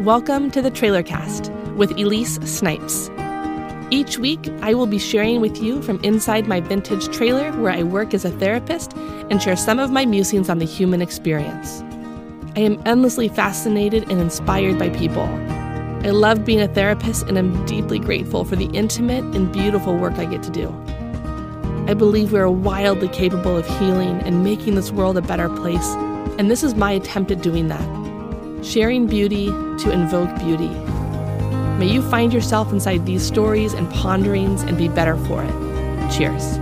Welcome to the Trailer Cast with Elise Snipes. Each week, I will be sharing with you from inside my vintage trailer where I work as a therapist and share some of my musings on the human experience. I am endlessly fascinated and inspired by people. I love being a therapist and am deeply grateful for the intimate and beautiful work I get to do. I believe we are wildly capable of healing and making this world a better place, and this is my attempt at doing that sharing beauty to invoke beauty. May you find yourself inside these stories and ponderings and be better for it. Cheers.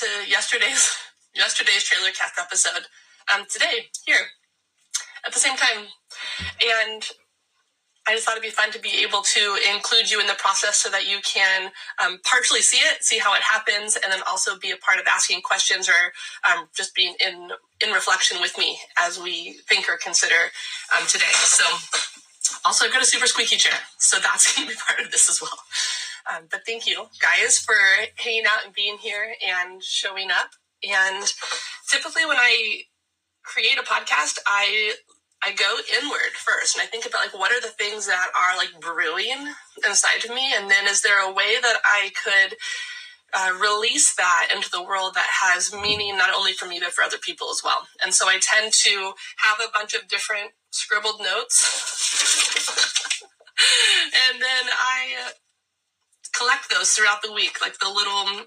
To yesterday's yesterday's trailer cast episode um, today here at the same time and I just thought it'd be fun to be able to include you in the process so that you can um, partially see it, see how it happens, and then also be a part of asking questions or um, just being in in reflection with me as we think or consider um, today. So, also I've got a super squeaky chair, so that's going to be part of this as well. Um, but thank you guys for hanging out and being here and showing up. And typically, when I create a podcast, I I go inward first, and I think about like what are the things that are like brewing inside of me, and then is there a way that I could uh, release that into the world that has meaning not only for me but for other people as well. And so I tend to have a bunch of different scribbled notes, and then I. Collect those throughout the week, like the little um,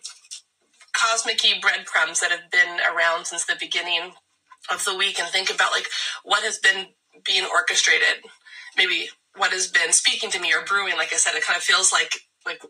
cosmic breadcrumbs that have been around since the beginning of the week and think about like what has been being orchestrated. Maybe what has been speaking to me or brewing like i said it kind of feels like like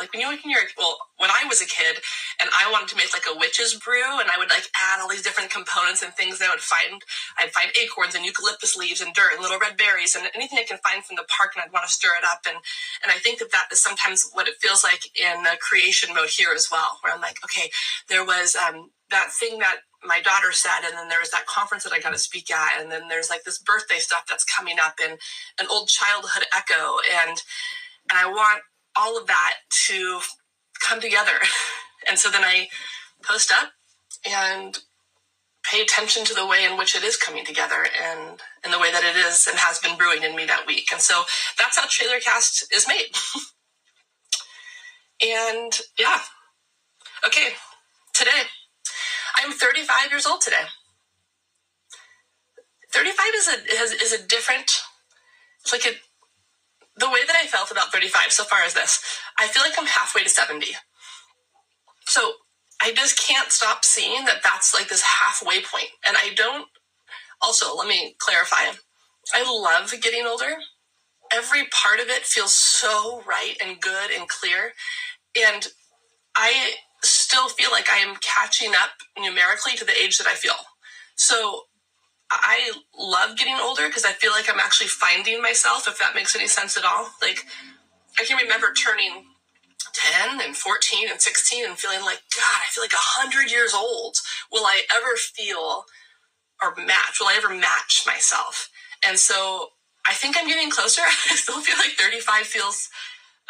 like when you when you're well when I was a kid and I wanted to make like a witch's brew and I would like add all these different components and things that I would find I'd find acorns and eucalyptus leaves and dirt and little red berries and anything I can find from the park and I'd want to stir it up. And and I think that that is sometimes what it feels like in the creation mode here as well where I'm like okay there was um, that thing that my daughter said and then there was that conference that i got to speak at and then there's like this birthday stuff that's coming up and an old childhood echo and and i want all of that to come together. And so then I post up and pay attention to the way in which it is coming together and in the way that it is and has been brewing in me that week. And so that's how Trailer Cast is made. and yeah. Okay, today I'm 35 years old today. 35 is a is, is a different it's like a the way that I felt about 35 so far is this I feel like I'm halfway to 70. So I just can't stop seeing that that's like this halfway point. And I don't, also, let me clarify I love getting older. Every part of it feels so right and good and clear. And I still feel like I am catching up numerically to the age that I feel. So I love getting older because I feel like I'm actually finding myself, if that makes any sense at all. Like, I can remember turning 10 and 14 and 16 and feeling like, God, I feel like 100 years old. Will I ever feel or match? Will I ever match myself? And so I think I'm getting closer. I still feel like 35 feels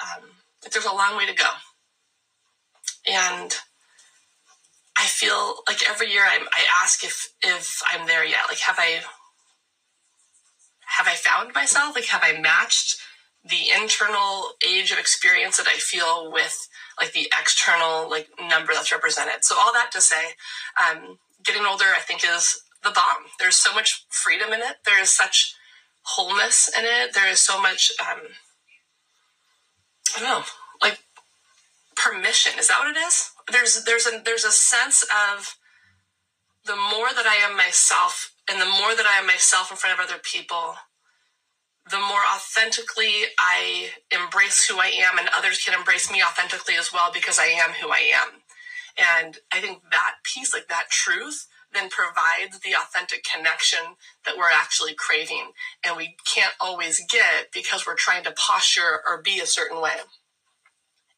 um, like there's a long way to go. And I feel like every year I'm, I ask if if I'm there yet. Like, have I have I found myself? Like, have I matched the internal age of experience that I feel with like the external like number that's represented? So all that to say, um, getting older, I think is the bomb. There's so much freedom in it. There is such wholeness in it. There is so much. Um, I don't know, like permission. Is that what it is? There's there's a there's a sense of the more that I am myself and the more that I am myself in front of other people, the more authentically I embrace who I am and others can embrace me authentically as well because I am who I am. And I think that piece, like that truth, then provides the authentic connection that we're actually craving. And we can't always get because we're trying to posture or be a certain way.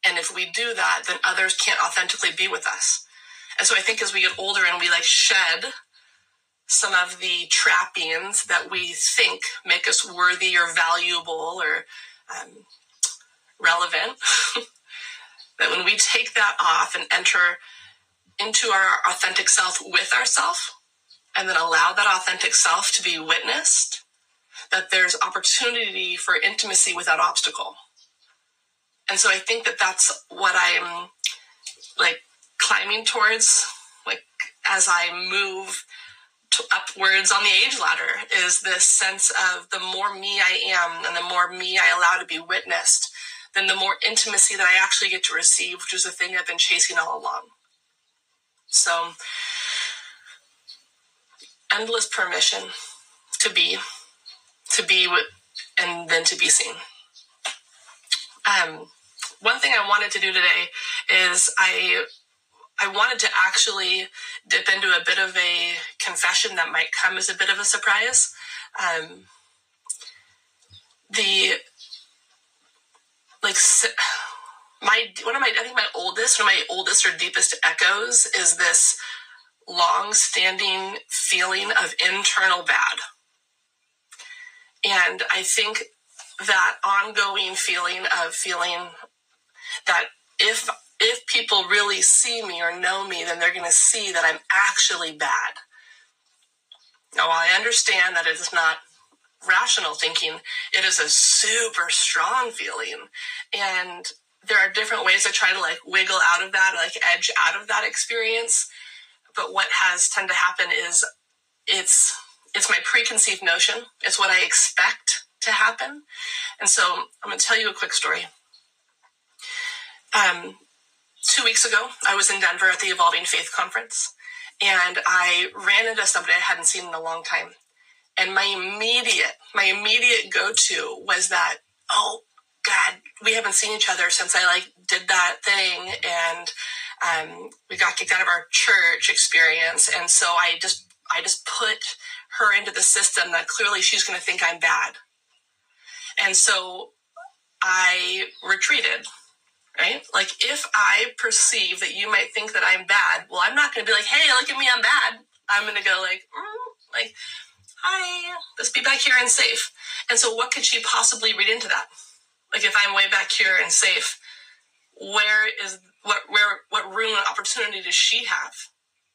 And if we do that, then others can't authentically be with us. And so I think as we get older and we like shed some of the trappings that we think make us worthy or valuable or um, relevant, that when we take that off and enter into our authentic self with ourself, and then allow that authentic self to be witnessed, that there's opportunity for intimacy without obstacle. And so I think that that's what I'm like climbing towards, like as I move to upwards on the age ladder, is this sense of the more me I am and the more me I allow to be witnessed, then the more intimacy that I actually get to receive, which is the thing I've been chasing all along. So, endless permission to be, to be with, and then to be seen. Um, one thing I wanted to do today is I I wanted to actually dip into a bit of a confession that might come as a bit of a surprise. Um, the like my one of my I think my oldest one of my oldest or deepest echoes is this long standing feeling of internal bad. And I think that ongoing feeling of feeling that if if people really see me or know me, then they're going to see that I'm actually bad. Now, while I understand that it is not rational thinking, it is a super strong feeling. And there are different ways to try to like wiggle out of that, like edge out of that experience. But what has tend to happen is it's it's my preconceived notion. It's what I expect to happen. And so I'm going to tell you a quick story. Um, two weeks ago, I was in Denver at the Evolving Faith Conference, and I ran into somebody I hadn't seen in a long time. And my immediate, my immediate go-to was that, oh God, we haven't seen each other since I like did that thing, and um, we got kicked out of our church experience, and so I just, I just put her into the system that clearly she's going to think I'm bad, and so I retreated right? Like if I perceive that you might think that I'm bad, well, I'm not going to be like, hey, look at me, I'm bad. I'm going to go like, mm, like, hi, let's be back here and safe. And so, what could she possibly read into that? Like, if I'm way back here and safe, where is what where what room and opportunity does she have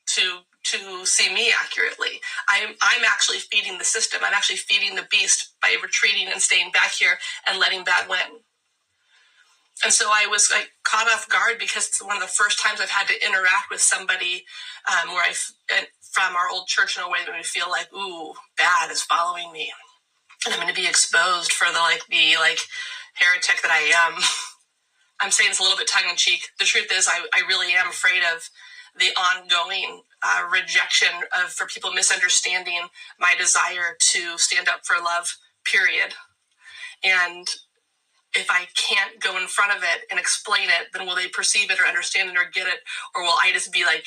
to to see me accurately? I'm I'm actually feeding the system. I'm actually feeding the beast by retreating and staying back here and letting bad win. And so I was like caught off guard because it's one of the first times I've had to interact with somebody um, where I from our old church in a way that we feel like, ooh, bad is following me, and I'm going to be exposed for the like the like heretic that I am. I'm saying it's a little bit tongue in cheek. The truth is, I, I really am afraid of the ongoing uh, rejection of for people misunderstanding my desire to stand up for love. Period. And if I can't go in front of it and explain it, then will they perceive it or understand it or get it? Or will I just be like,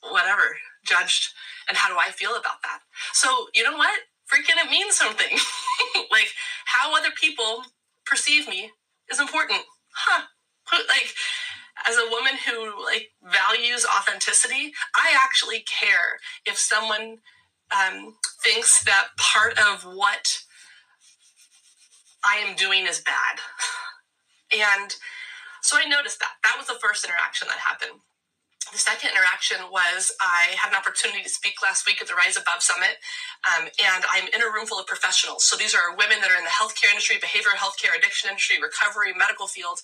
whatever, judged? And how do I feel about that? So, you know what? Freaking it means something. like, how other people perceive me is important. Huh. Like, as a woman who like values authenticity, I actually care if someone um, thinks that part of what I am doing is bad. And so I noticed that. That was the first interaction that happened. The second interaction was I had an opportunity to speak last week at the Rise Above Summit, um, and I'm in a room full of professionals. So these are women that are in the healthcare industry, behavioral healthcare, addiction industry, recovery, medical field,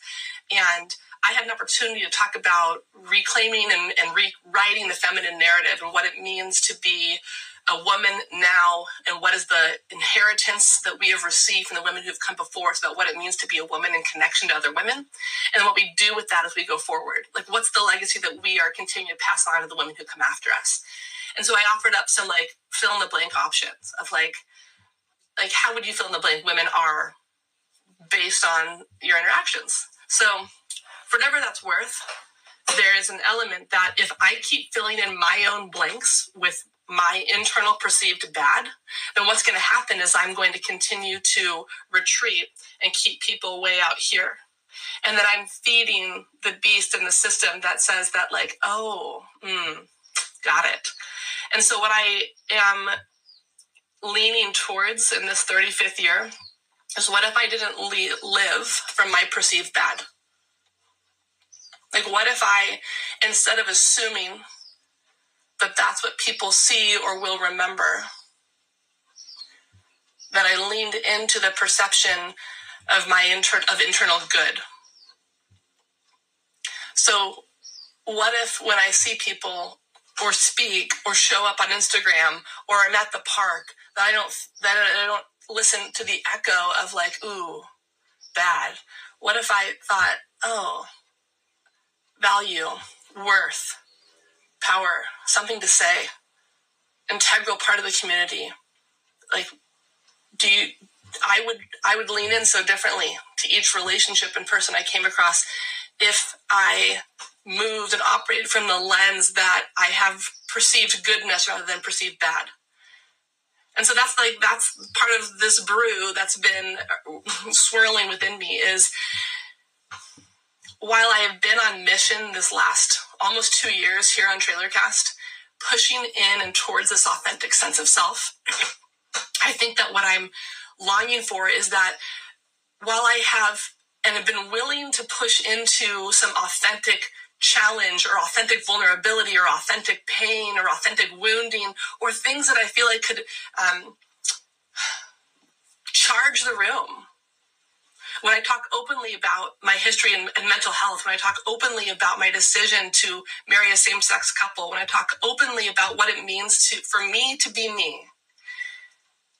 and I had an opportunity to talk about reclaiming and, and rewriting the feminine narrative and what it means to be a woman now and what is the inheritance that we have received from the women who've come before us about what it means to be a woman in connection to other women. And what we do with that as we go forward. Like what's the legacy that we are continuing to pass on to the women who come after us? And so i offered up some like fill in the blank options of like like how would you fill in the blank women are based on your interactions? So for whatever that's worth there is an element that if I keep filling in my own blanks with my internal perceived bad, then what's going to happen is I'm going to continue to retreat and keep people way out here. and that I'm feeding the beast and the system that says that, like, oh, mm, got it. And so, what I am leaning towards in this 35th year is what if I didn't le- live from my perceived bad? Like, what if I, instead of assuming that that's what people see or will remember, that I leaned into the perception of my inter- of internal good. So, what if when I see people or speak or show up on Instagram or I'm at the park that I don't that I don't listen to the echo of like ooh bad. What if I thought oh value worth power something to say integral part of the community like do you I would I would lean in so differently to each relationship and person I came across if I moved and operated from the lens that I have perceived goodness rather than perceived bad. And so that's like that's part of this brew that's been swirling within me is while I have been on mission this last almost two years here on TrailerCast, pushing in and towards this authentic sense of self, I think that what I'm longing for is that while I have and have been willing to push into some authentic challenge or authentic vulnerability or authentic pain or authentic wounding or things that I feel like could um, charge the room. When I talk openly about my history and, and mental health, when I talk openly about my decision to marry a same sex couple, when I talk openly about what it means to, for me to be me,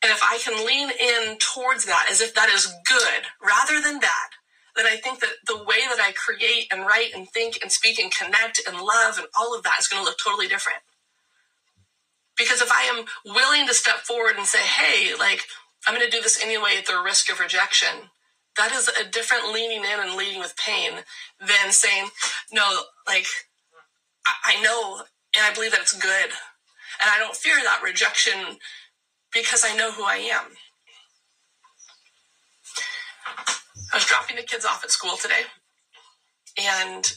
and if I can lean in towards that as if that is good rather than bad, then I think that the way that I create and write and think and speak and connect and love and all of that is going to look totally different. Because if I am willing to step forward and say, hey, like, I'm going to do this anyway at the risk of rejection, that is a different leaning in and leading with pain than saying, no, like, I know and I believe that it's good. And I don't fear that rejection because I know who I am. I was dropping the kids off at school today, and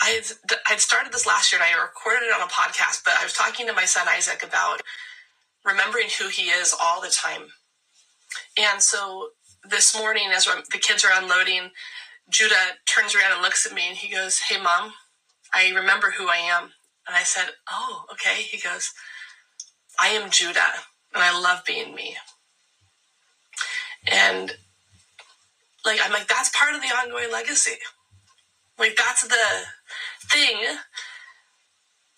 I had started this last year and I recorded it on a podcast, but I was talking to my son Isaac about remembering who he is all the time. And so this morning, as the kids are unloading, Judah turns around and looks at me and he goes, Hey, mom, I remember who I am. And I said, Oh, okay. He goes, I am Judah and I love being me. And like, I'm like, that's part of the ongoing legacy. Like, that's the thing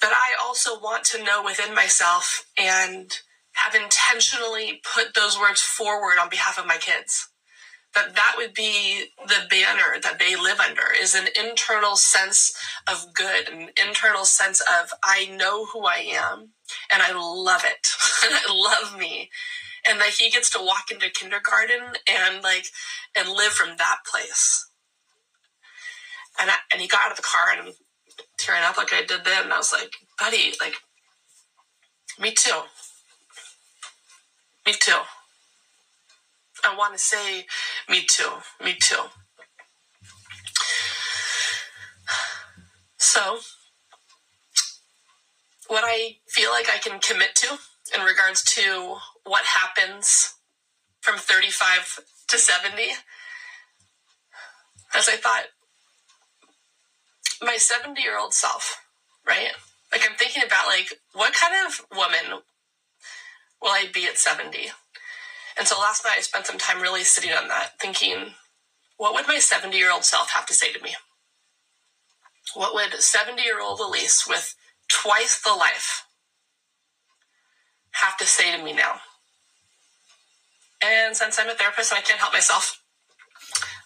that I also want to know within myself and have intentionally put those words forward on behalf of my kids that that would be the banner that they live under is an internal sense of good an internal sense of i know who i am and i love it. And i love me. And that he gets to walk into kindergarten and like and live from that place. And I, and he got out of the car and tearing up like I did then. And I was like buddy like me too. Me too I want to say, me too, me too. So, what I feel like I can commit to in regards to what happens from 35 to 70, as I thought, my 70 year old self, right? Like, I'm thinking about, like, what kind of woman will I be at 70? And so last night I spent some time really sitting on that, thinking, what would my 70 year old self have to say to me? What would 70 year old Elise with twice the life have to say to me now? And since I'm a therapist and I can't help myself,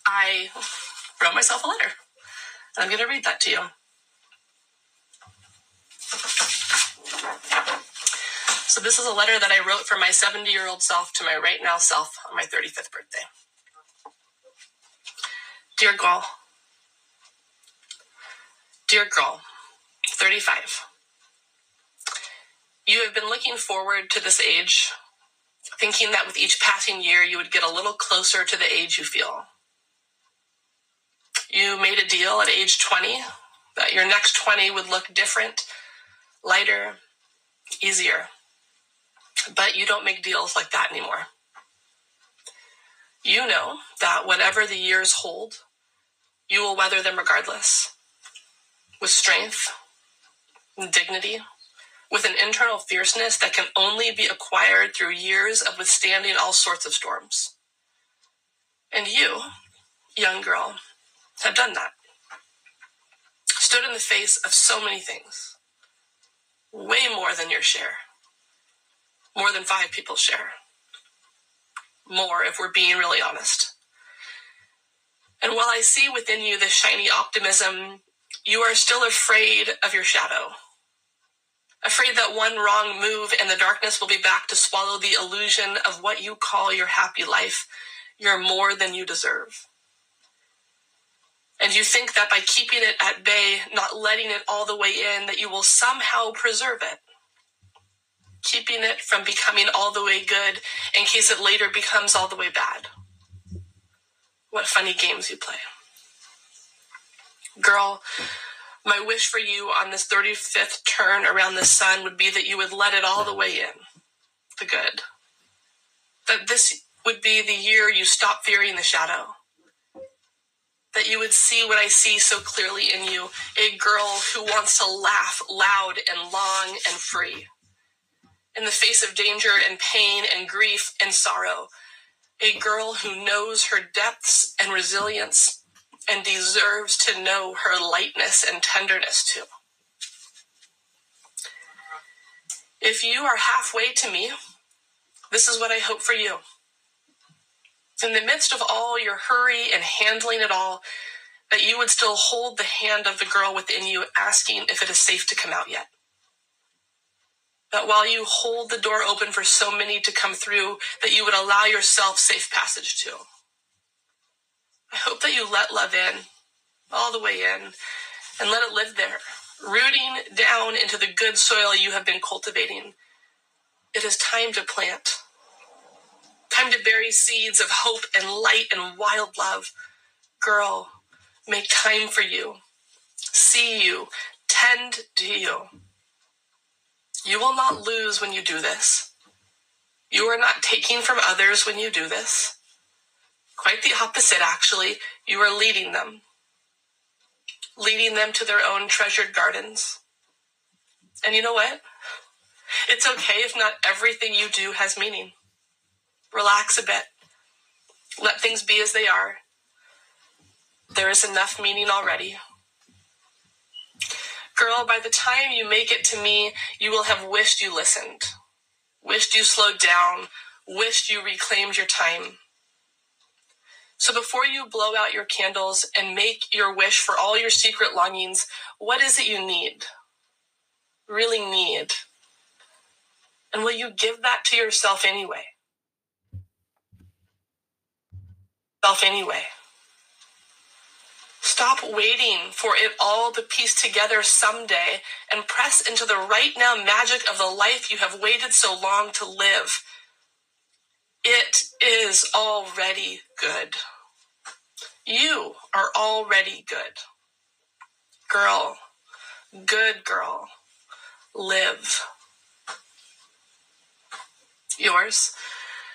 I wrote myself a letter. And I'm going to read that to you. So this is a letter that I wrote for my 70 year old self to my right now self on my 35th birthday. Dear girl, dear girl, 35. You have been looking forward to this age, thinking that with each passing year you would get a little closer to the age you feel. you made a deal at age 20 that your next 20 would look different, lighter, easier. But you don't make deals like that anymore. You know that whatever the years hold, you will weather them regardless, with strength, dignity, with an internal fierceness that can only be acquired through years of withstanding all sorts of storms. And you, young girl, have done that. Stood in the face of so many things, way more than your share, more than five people share, more if we're being really honest. And while I see within you this shiny optimism, you are still afraid of your shadow. Afraid that one wrong move and the darkness will be back to swallow the illusion of what you call your happy life. You're more than you deserve. And you think that by keeping it at bay, not letting it all the way in, that you will somehow preserve it. Keeping it from becoming all the way good in case it later becomes all the way bad. What funny games you play. Girl, my wish for you on this 35th turn around the sun would be that you would let it all the way in. The good. That this would be the year you stop fearing the shadow that you would see what I see so clearly in you a girl who wants to laugh loud and long and free. In the face of danger and pain and grief and sorrow, a girl who knows her depths and resilience and deserves to know her lightness and tenderness too. If you are halfway to me, this is what I hope for you in the midst of all your hurry and handling it all, that you would still hold the hand of the girl within you, asking if it is safe to come out yet. That while you hold the door open for so many to come through, that you would allow yourself safe passage too. I hope that you let love in, all the way in, and let it live there, rooting down into the good soil you have been cultivating. It is time to plant Time to bury seeds of hope and light and wild love. Girl, make time for you. See you. Tend to you. You will not lose when you do this. You are not taking from others when you do this. Quite the opposite, actually. You are leading them. Leading them to their own treasured gardens. And you know what? It's okay if not everything you do has meaning relax a bit, let things be as they are. There is enough meaning already. Girl, by the time you make it to me, you will have wished you listened, wished you slowed down, wished you reclaimed your time. So before you blow out your candles and make your wish for all your secret longings, what is it you need? Really need? And will you give that to yourself anyway? Self anyway. Stop waiting for it all to piece together someday and press into the right now magic of the life you have waited so long to live. It is already good. You are already good. Girl, good girl, live. Yours,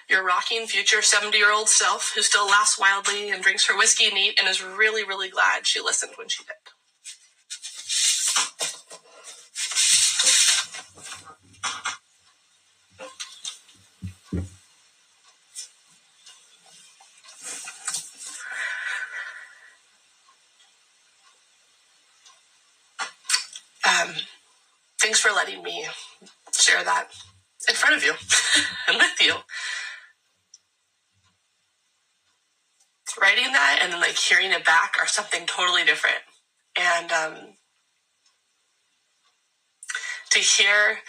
your rocking future 70 year old self who still laughs wildly and drinks her whiskey neat and is really, really glad she listened when she did. Um, thanks for letting me share that in front of you and with you. writing that and then like hearing it back are something totally different. And um, to hear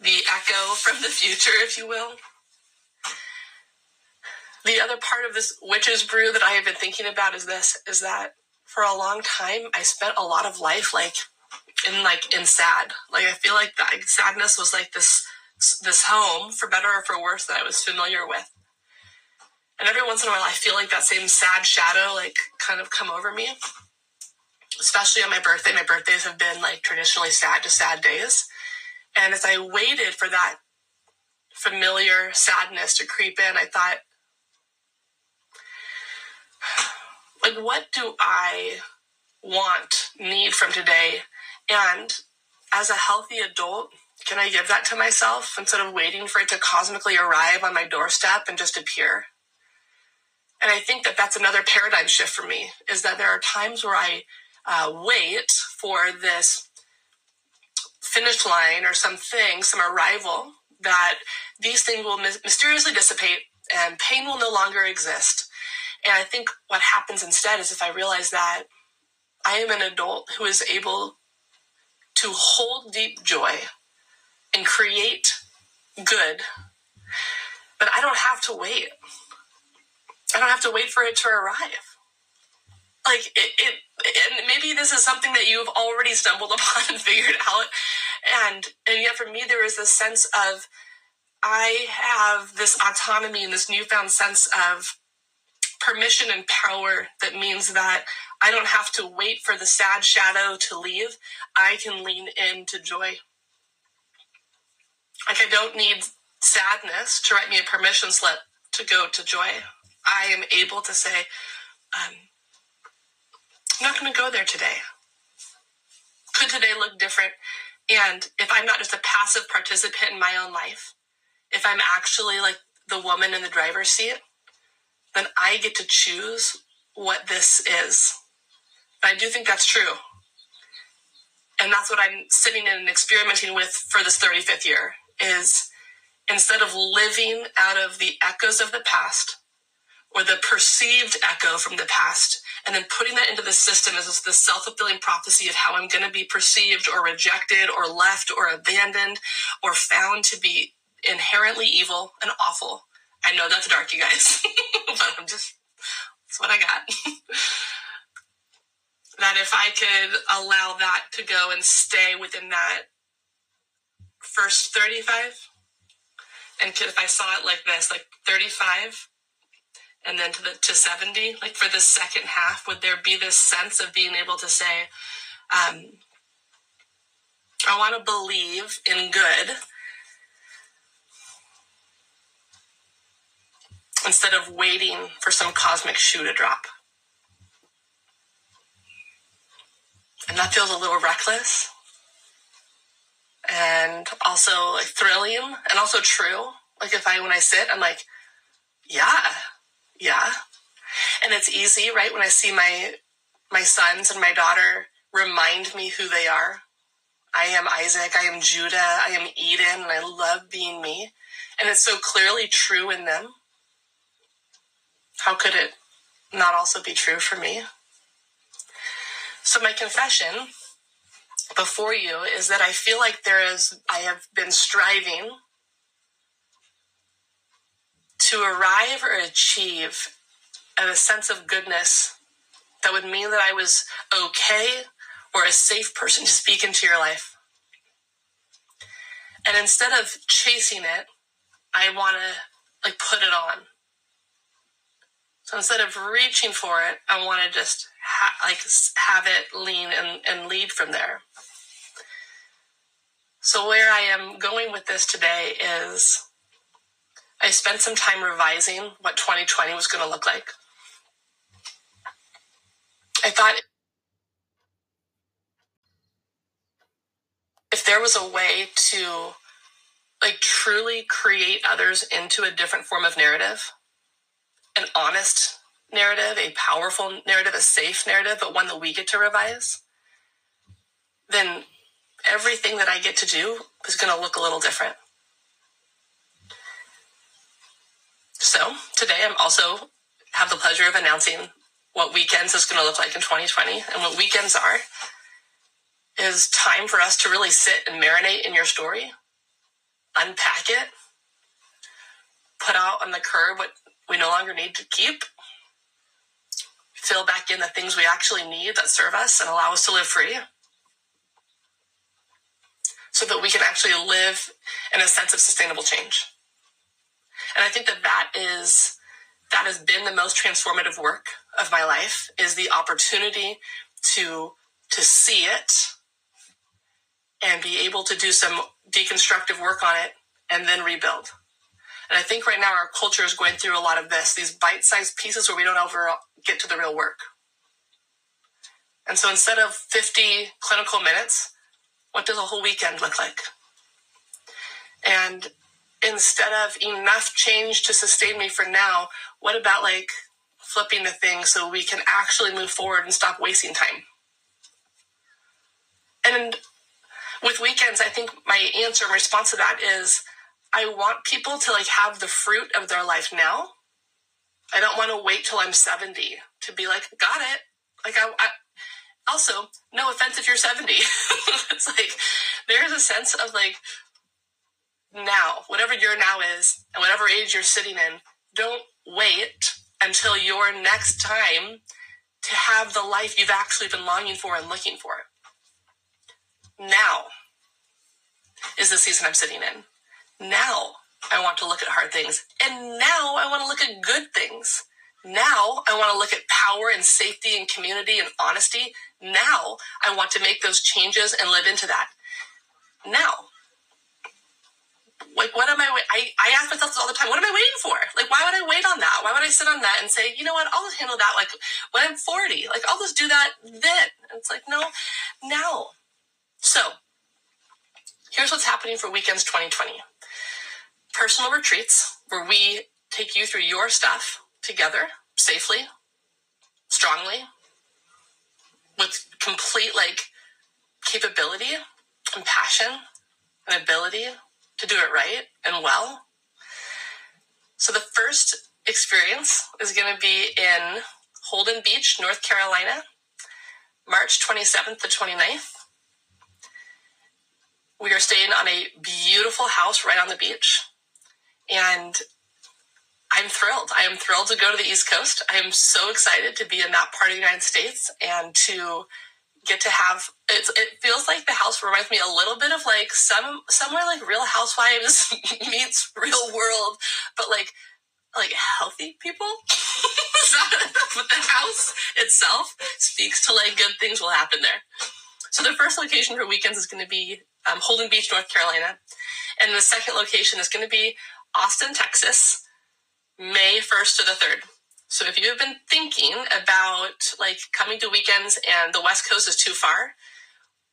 the echo from the future, if you will. The other part of this witch's brew that I have been thinking about is this is that for a long time I spent a lot of life like in like in sad. Like I feel like that sadness was like this this home for better or for worse that I was familiar with. And every once in a while, I feel like that same sad shadow, like, kind of come over me. especially on my birthday. My birthdays have been like traditionally sad, just sad days. And as I waited for that familiar sadness to creep in, I thought, like, what do I want, need from today? And as a healthy adult, can I give that to myself instead of waiting for it to cosmically arrive on my doorstep and just appear? And I think that that's another paradigm shift for me is that there are times where I uh, wait for this finish line or something, some arrival, that these things will mysteriously dissipate and pain will no longer exist. And I think what happens instead is if I realize that I am an adult who is able to hold deep joy and create good, but I don't have to wait. I don't have to wait for it to arrive. Like it, it and maybe this is something that you've already stumbled upon and figured out. And and yet for me there is this sense of I have this autonomy and this newfound sense of permission and power that means that I don't have to wait for the sad shadow to leave. I can lean into joy. Like I don't need sadness to write me a permission slip to go to joy. I am able to say, um, I'm not going to go there today. Could today look different? And if I'm not just a passive participant in my own life, if I'm actually like the woman in the driver's seat, then I get to choose what this is. I do think that's true. And that's what I'm sitting in and experimenting with for this 35th year is instead of living out of the echoes of the past or the perceived echo from the past and then putting that into the system as this self-fulfilling prophecy of how I'm going to be perceived or rejected or left or abandoned or found to be inherently evil and awful. I know that's dark, you guys, but I'm just, that's what I got. that if I could allow that to go and stay within that first 35 and if i saw it like this like 35 and then to the to 70 like for the second half would there be this sense of being able to say um, i want to believe in good instead of waiting for some cosmic shoe to drop and that feels a little reckless and also like thrilling and also true. Like if I when I sit, I'm like, yeah, yeah. And it's easy, right? When I see my my sons and my daughter remind me who they are. I am Isaac, I am Judah, I am Eden, and I love being me. And it's so clearly true in them. How could it not also be true for me? So, my confession before you is that I feel like there is, I have been striving to arrive or achieve at a sense of goodness that would mean that I was okay or a safe person to speak into your life. And instead of chasing it, I want to like put it on. So instead of reaching for it, I want to just ha- like have it lean and, and lead from there. So, where I am going with this today is I spent some time revising what 2020 was going to look like. I thought if there was a way to like truly create others into a different form of narrative, an honest narrative, a powerful narrative, a safe narrative, but one that we get to revise, then everything that I get to do is going to look a little different. So today I'm also have the pleasure of announcing what weekends is going to look like in 2020. And what weekends are is time for us to really sit and marinate in your story, unpack it, put out on the curb what we no longer need to keep, fill back in the things we actually need that serve us and allow us to live free so that we can actually live in a sense of sustainable change. And I think that that is that has been the most transformative work of my life is the opportunity to to see it and be able to do some deconstructive work on it and then rebuild. And I think right now our culture is going through a lot of this, these bite sized pieces where we don't ever get to the real work. And so instead of 50 clinical minutes, what does a whole weekend look like? And instead of enough change to sustain me for now, what about like flipping the thing so we can actually move forward and stop wasting time? And with weekends, I think my answer and response to that is I want people to like have the fruit of their life now. I don't want to wait till I'm 70 to be like, got it. Like I, I also, no offense if you're 70. it's like there's a sense of like now, whatever your now is, and whatever age you're sitting in, don't wait until your next time to have the life you've actually been longing for and looking for. Now is the season I'm sitting in. Now I want to look at hard things. And now I want to look at good things. Now I want to look at power and safety and community and honesty. Now I want to make those changes and live into that. Now. Like, what am I, I, I ask myself this all the time. What am I waiting for? Like, why would I wait on that? Why would I sit on that and say, you know what, I'll just handle that like when I'm 40. Like, I'll just do that then. And it's like, no, now. So, here's what's happening for Weekends 2020 personal retreats where we take you through your stuff together safely, strongly, with complete like capability and passion and ability to do it right and well. So the first experience is going to be in Holden Beach, North Carolina, March 27th to 29th. We are staying on a beautiful house right on the beach. And I'm thrilled. I am thrilled to go to the East Coast. I am so excited to be in that part of the United States and to get to have it's, it feels like the house reminds me a little bit of like some somewhere like real housewives meets real world but like like healthy people but the house itself speaks to like good things will happen there so the first location for weekends is going to be um, holden beach north carolina and the second location is going to be austin texas May 1st to the 3rd. So if you have been thinking about like coming to weekends and the West Coast is too far,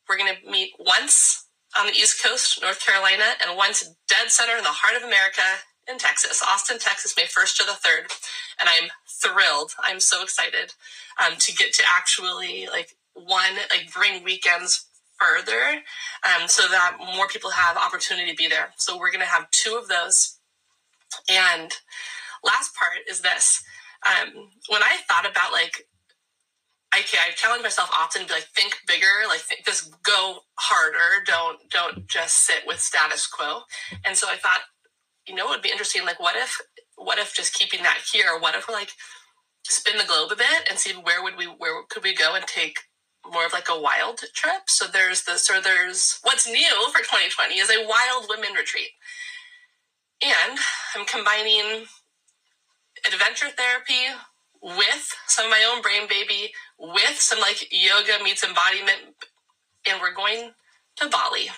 we're going to meet once on the East Coast, North Carolina, and once dead center in the heart of America in Texas, Austin, Texas, May 1st to the 3rd. And I'm thrilled. I'm so excited um, to get to actually like one, like bring weekends further um, so that more people have opportunity to be there. So we're going to have two of those. And last part is this. Um, when I thought about like, okay, I challenge myself often to be like, think bigger, like think, just go harder. Don't don't just sit with status quo. And so I thought, you know, it would be interesting. Like, what if what if just keeping that here? What if we're like spin the globe a bit and see where would we where could we go and take more of like a wild trip. So there's this, or there's what's new for 2020 is a wild women retreat. And I'm combining adventure therapy with some of my own brain baby, with some like yoga meets embodiment, and we're going to Bali.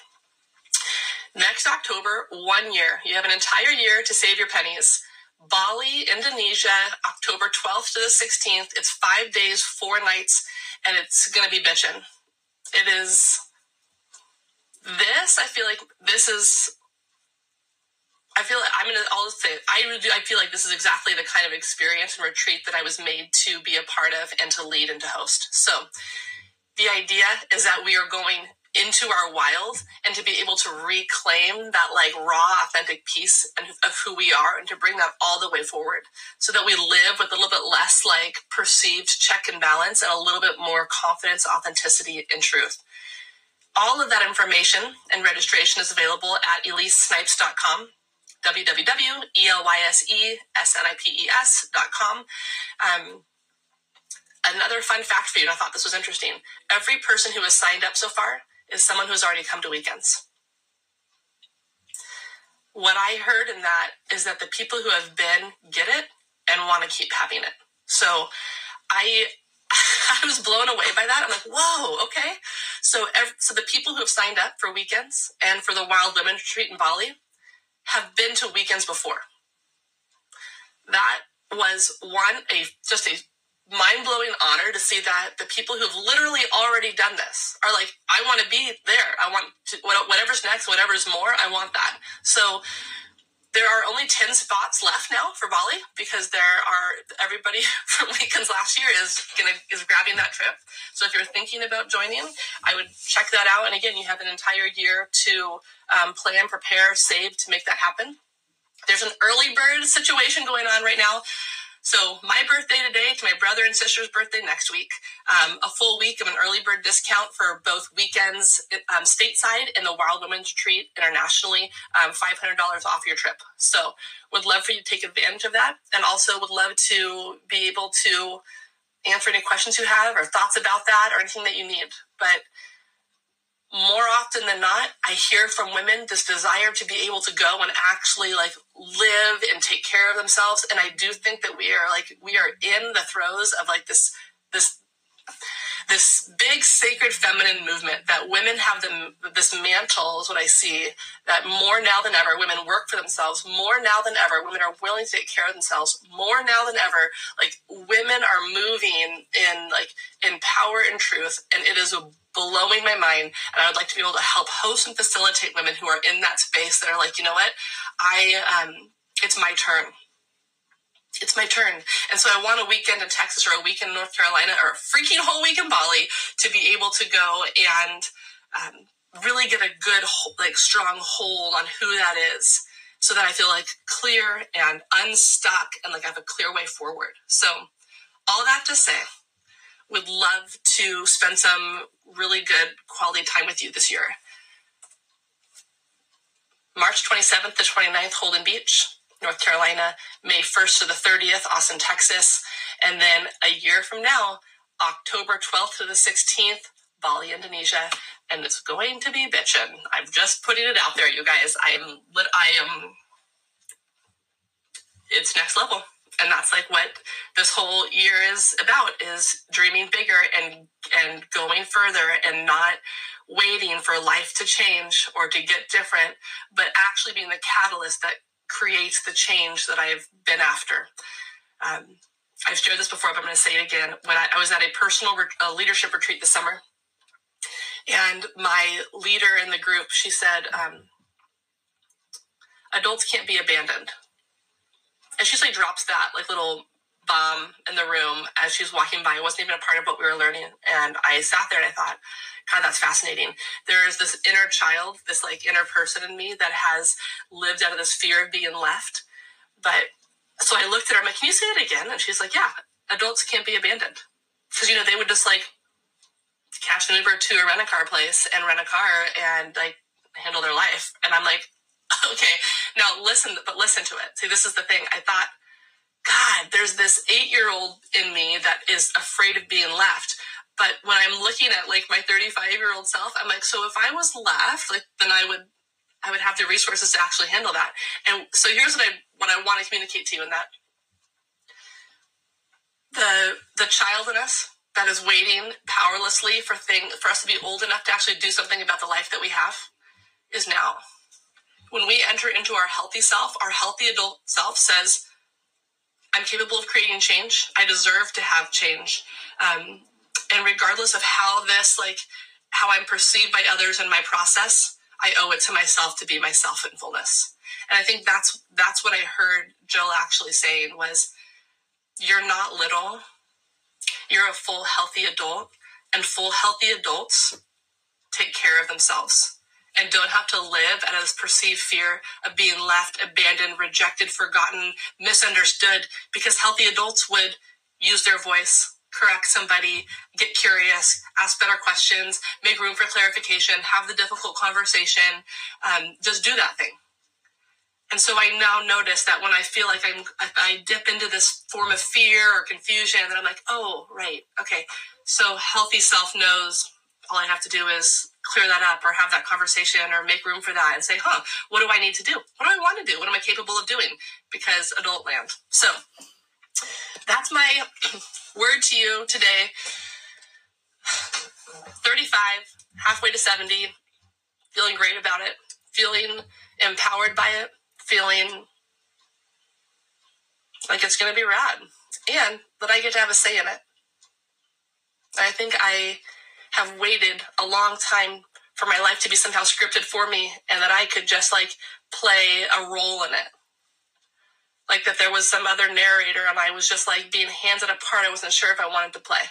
Next October, one year. You have an entire year to save your pennies. Bali, Indonesia, October 12th to the 16th. It's five days, four nights, and it's going to be bitching. It is this, I feel like this is I feel like I'm gonna. I'll say I. I feel like this is exactly the kind of experience and retreat that I was made to be a part of and to lead and to host. So, the idea is that we are going into our wild and to be able to reclaim that like raw, authentic piece of who we are and to bring that all the way forward, so that we live with a little bit less like perceived check and balance and a little bit more confidence, authenticity, and truth. All of that information and registration is available at elisesnipes.com www.elisesnipes.com. Um, another fun fact for you, and I thought this was interesting. Every person who has signed up so far is someone who's already come to weekends. What I heard in that is that the people who have been get it and want to keep having it. So I I was blown away by that. I'm like, whoa, okay. So, so the people who have signed up for weekends and for the Wild Women Retreat in Bali have been to weekends before. That was one a just a mind blowing honor to see that the people who've literally already done this are like, I want to be there. I want to, whatever's next, whatever's more, I want that. So there are only 10 spots left now for Bali because there are everybody from weekends last year is gonna is grabbing that trip. So if you're thinking about joining, I would check that out. And again, you have an entire year to um, plan, prepare, save to make that happen. There's an early bird situation going on right now. So my birthday today to my brother and sister's birthday next week. Um, a full week of an early bird discount for both weekends um, stateside and the Wild Women's Retreat internationally. Um, $500 off your trip. So would love for you to take advantage of that. And also would love to be able to answer any questions you have or thoughts about that or anything that you need. But more often than not, I hear from women this desire to be able to go and actually like live and take care of themselves. And I do think that we are like we are in the throes of like this this this big sacred feminine movement that women have them this mantle is what I see that more now than ever women work for themselves. More now than ever women are willing to take care of themselves. More now than ever like women are moving in like in power and truth. And it is a blowing my mind. And I would like to be able to help host and facilitate women who are in that space that are like, you know what, I um, it's my turn. It's my turn. And so I want a weekend in Texas or a weekend in North Carolina or a freaking whole week in Bali to be able to go and um, really get a good, like, strong hold on who that is so that I feel like clear and unstuck and like I have a clear way forward. So, all that to say, would love to spend some really good quality time with you this year. March 27th to 29th, Holden Beach, North Carolina. May 1st to the 30th, Austin, Texas. And then a year from now, October 12th to the 16th, Bali, Indonesia. And it's going to be bitchin'. I'm just putting it out there, you guys. I am, I am, it's next level and that's like what this whole year is about is dreaming bigger and and going further and not waiting for life to change or to get different but actually being the catalyst that creates the change that i've been after. Um, i've shared this before but i'm going to say it again. When I, I was at a personal re- a leadership retreat this summer and my leader in the group she said um, adults can't be abandoned and she like drops that like little bomb in the room as she's walking by. It wasn't even a part of what we were learning. And I sat there and I thought, God, that's fascinating. There is this inner child, this like inner person in me that has lived out of this fear of being left. But so I looked at her, I'm like, can you say it again? And she's like, yeah, adults can't be abandoned. Because, you know, they would just like cash an Uber to a rent a car place and rent a car and like handle their life. And I'm like, okay, now listen, but listen to it. See, this is the thing. I thought, God, there's this eight year old in me that is afraid of being left. But when I'm looking at like my 35 year old self, I'm like, so if I was left, like then I would, I would have the resources to actually handle that. And so here's what I what I want to communicate to you in that the the child in us that is waiting powerlessly for thing for us to be old enough to actually do something about the life that we have is now when we enter into our healthy self, our healthy adult self says, I'm capable of creating change. I deserve to have change. Um, and regardless of how this, like, how I'm perceived by others in my process, I owe it to myself to be myself in fullness. And I think that's that's what I heard Jill actually saying was, "You're not little. You're a full, healthy adult, and full, healthy adults take care of themselves." And don't have to live out of this perceived fear of being left, abandoned, rejected, forgotten, misunderstood, because healthy adults would use their voice, correct somebody, get curious, ask better questions, make room for clarification, have the difficult conversation, um, just do that thing. And so I now notice that when I feel like I'm, I dip into this form of fear or confusion, that I'm like, oh, right, okay. So healthy self knows all I have to do is clear that up or have that conversation or make room for that and say, huh, what do I need to do? What do I want to do? What am I capable of doing? Because adult land. So that's my word to you today. 35, halfway to 70, feeling great about it, feeling empowered by it, feeling like it's going to be rad, and that I get to have a say in it. I think I have waited a long time for my life to be somehow scripted for me and that I could just like play a role in it. Like that there was some other narrator and I was just like being handed a part I wasn't sure if I wanted to play.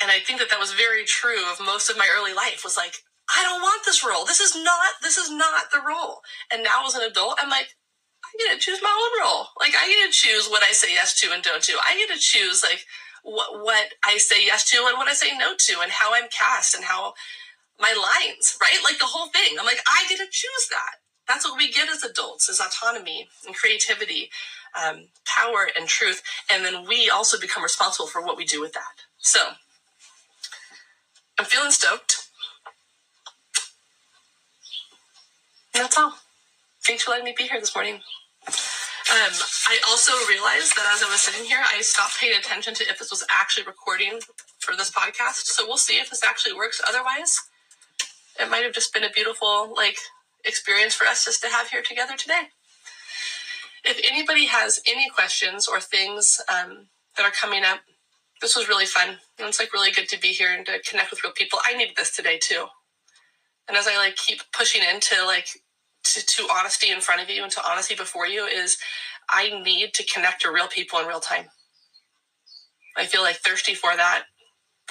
And I think that that was very true of most of my early life was like, I don't want this role. This is not, this is not the role. And now as an adult, I'm like, I get to choose my own role. Like I get to choose what I say yes to and don't do. I get to choose like what, what I say yes to and what I say no to and how I'm cast and how my lines, right? Like the whole thing. I'm like, I get to choose that. That's what we get as adults is autonomy and creativity, um, power and truth. And then we also become responsible for what we do with that. So I'm feeling stoked. That's all. Thanks for letting me be here this morning. Um, I also realized that as I was sitting here, I stopped paying attention to if this was actually recording for this podcast. So we'll see if this actually works. Otherwise, it might have just been a beautiful like experience for us just to have here together today. If anybody has any questions or things um, that are coming up, this was really fun. It's like really good to be here and to connect with real people. I needed this today too. And as I like keep pushing into like to, to honesty in front of you and to honesty before you is I need to connect to real people in real time. I feel like thirsty for that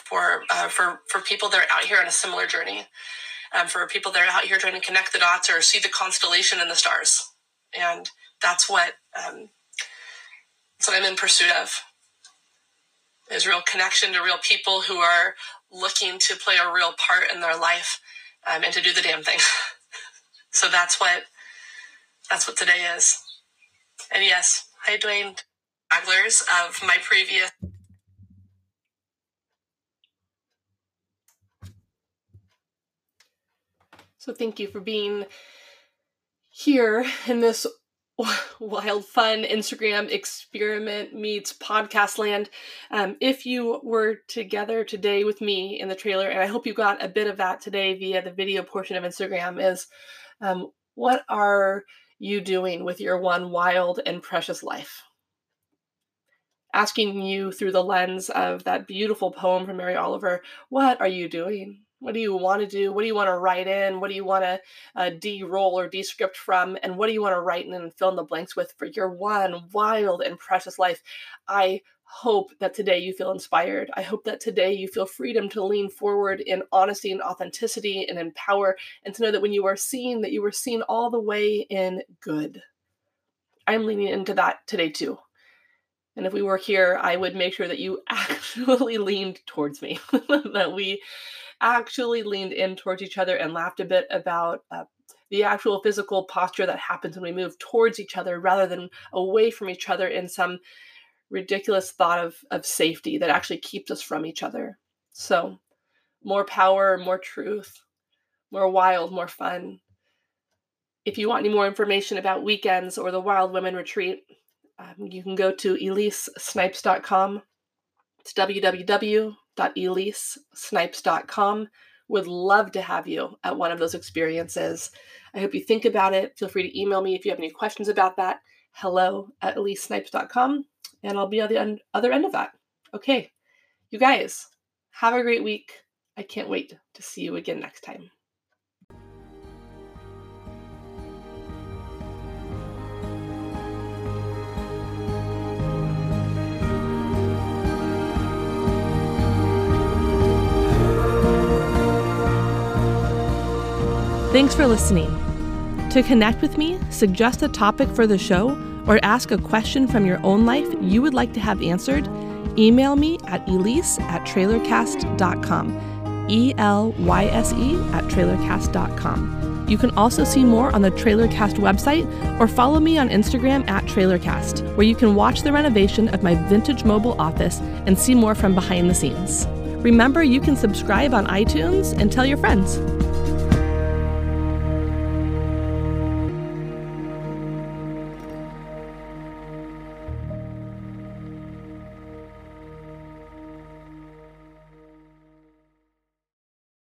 for uh, for for people that are out here on a similar journey um, for people that are out here trying to connect the dots or see the constellation in the stars. And that's what um, that's what I'm in pursuit of. Is real connection to real people who are looking to play a real part in their life um, and to do the damn thing. so that's what that's what today is. And yes, hi Dwayne, stragglers of my previous So thank you for being here in this wild fun Instagram experiment meets podcast land. Um, if you were together today with me in the trailer, and I hope you got a bit of that today via the video portion of Instagram, is um, what are you doing with your one wild and precious life? Asking you through the lens of that beautiful poem from Mary Oliver, what are you doing? What do you want to do? What do you want to write in? What do you want to uh, de-roll or descript from? And what do you want to write in and fill in the blanks with for your one wild and precious life? I hope that today you feel inspired. I hope that today you feel freedom to lean forward in honesty and authenticity and in power, and to know that when you are seen, that you are seen all the way in good. I'm leaning into that today too. And if we were here, I would make sure that you actually leaned towards me, that we actually leaned in towards each other and laughed a bit about uh, the actual physical posture that happens when we move towards each other rather than away from each other in some ridiculous thought of, of safety that actually keeps us from each other. So, more power, more truth, more wild, more fun. If you want any more information about weekends or the Wild Women Retreat, um, you can go to elisesnipes.com. It's www elise.snipes.com. Would love to have you at one of those experiences. I hope you think about it. Feel free to email me if you have any questions about that. Hello at elisesnipes.com. And I'll be on the other end of that. Okay, you guys, have a great week. I can't wait to see you again next time. Thanks for listening. To connect with me, suggest a topic for the show, or ask a question from your own life you would like to have answered, email me at elyse at trailercast.com. E L Y S E at trailercast.com. You can also see more on the Trailercast website or follow me on Instagram at Trailercast, where you can watch the renovation of my vintage mobile office and see more from behind the scenes. Remember, you can subscribe on iTunes and tell your friends.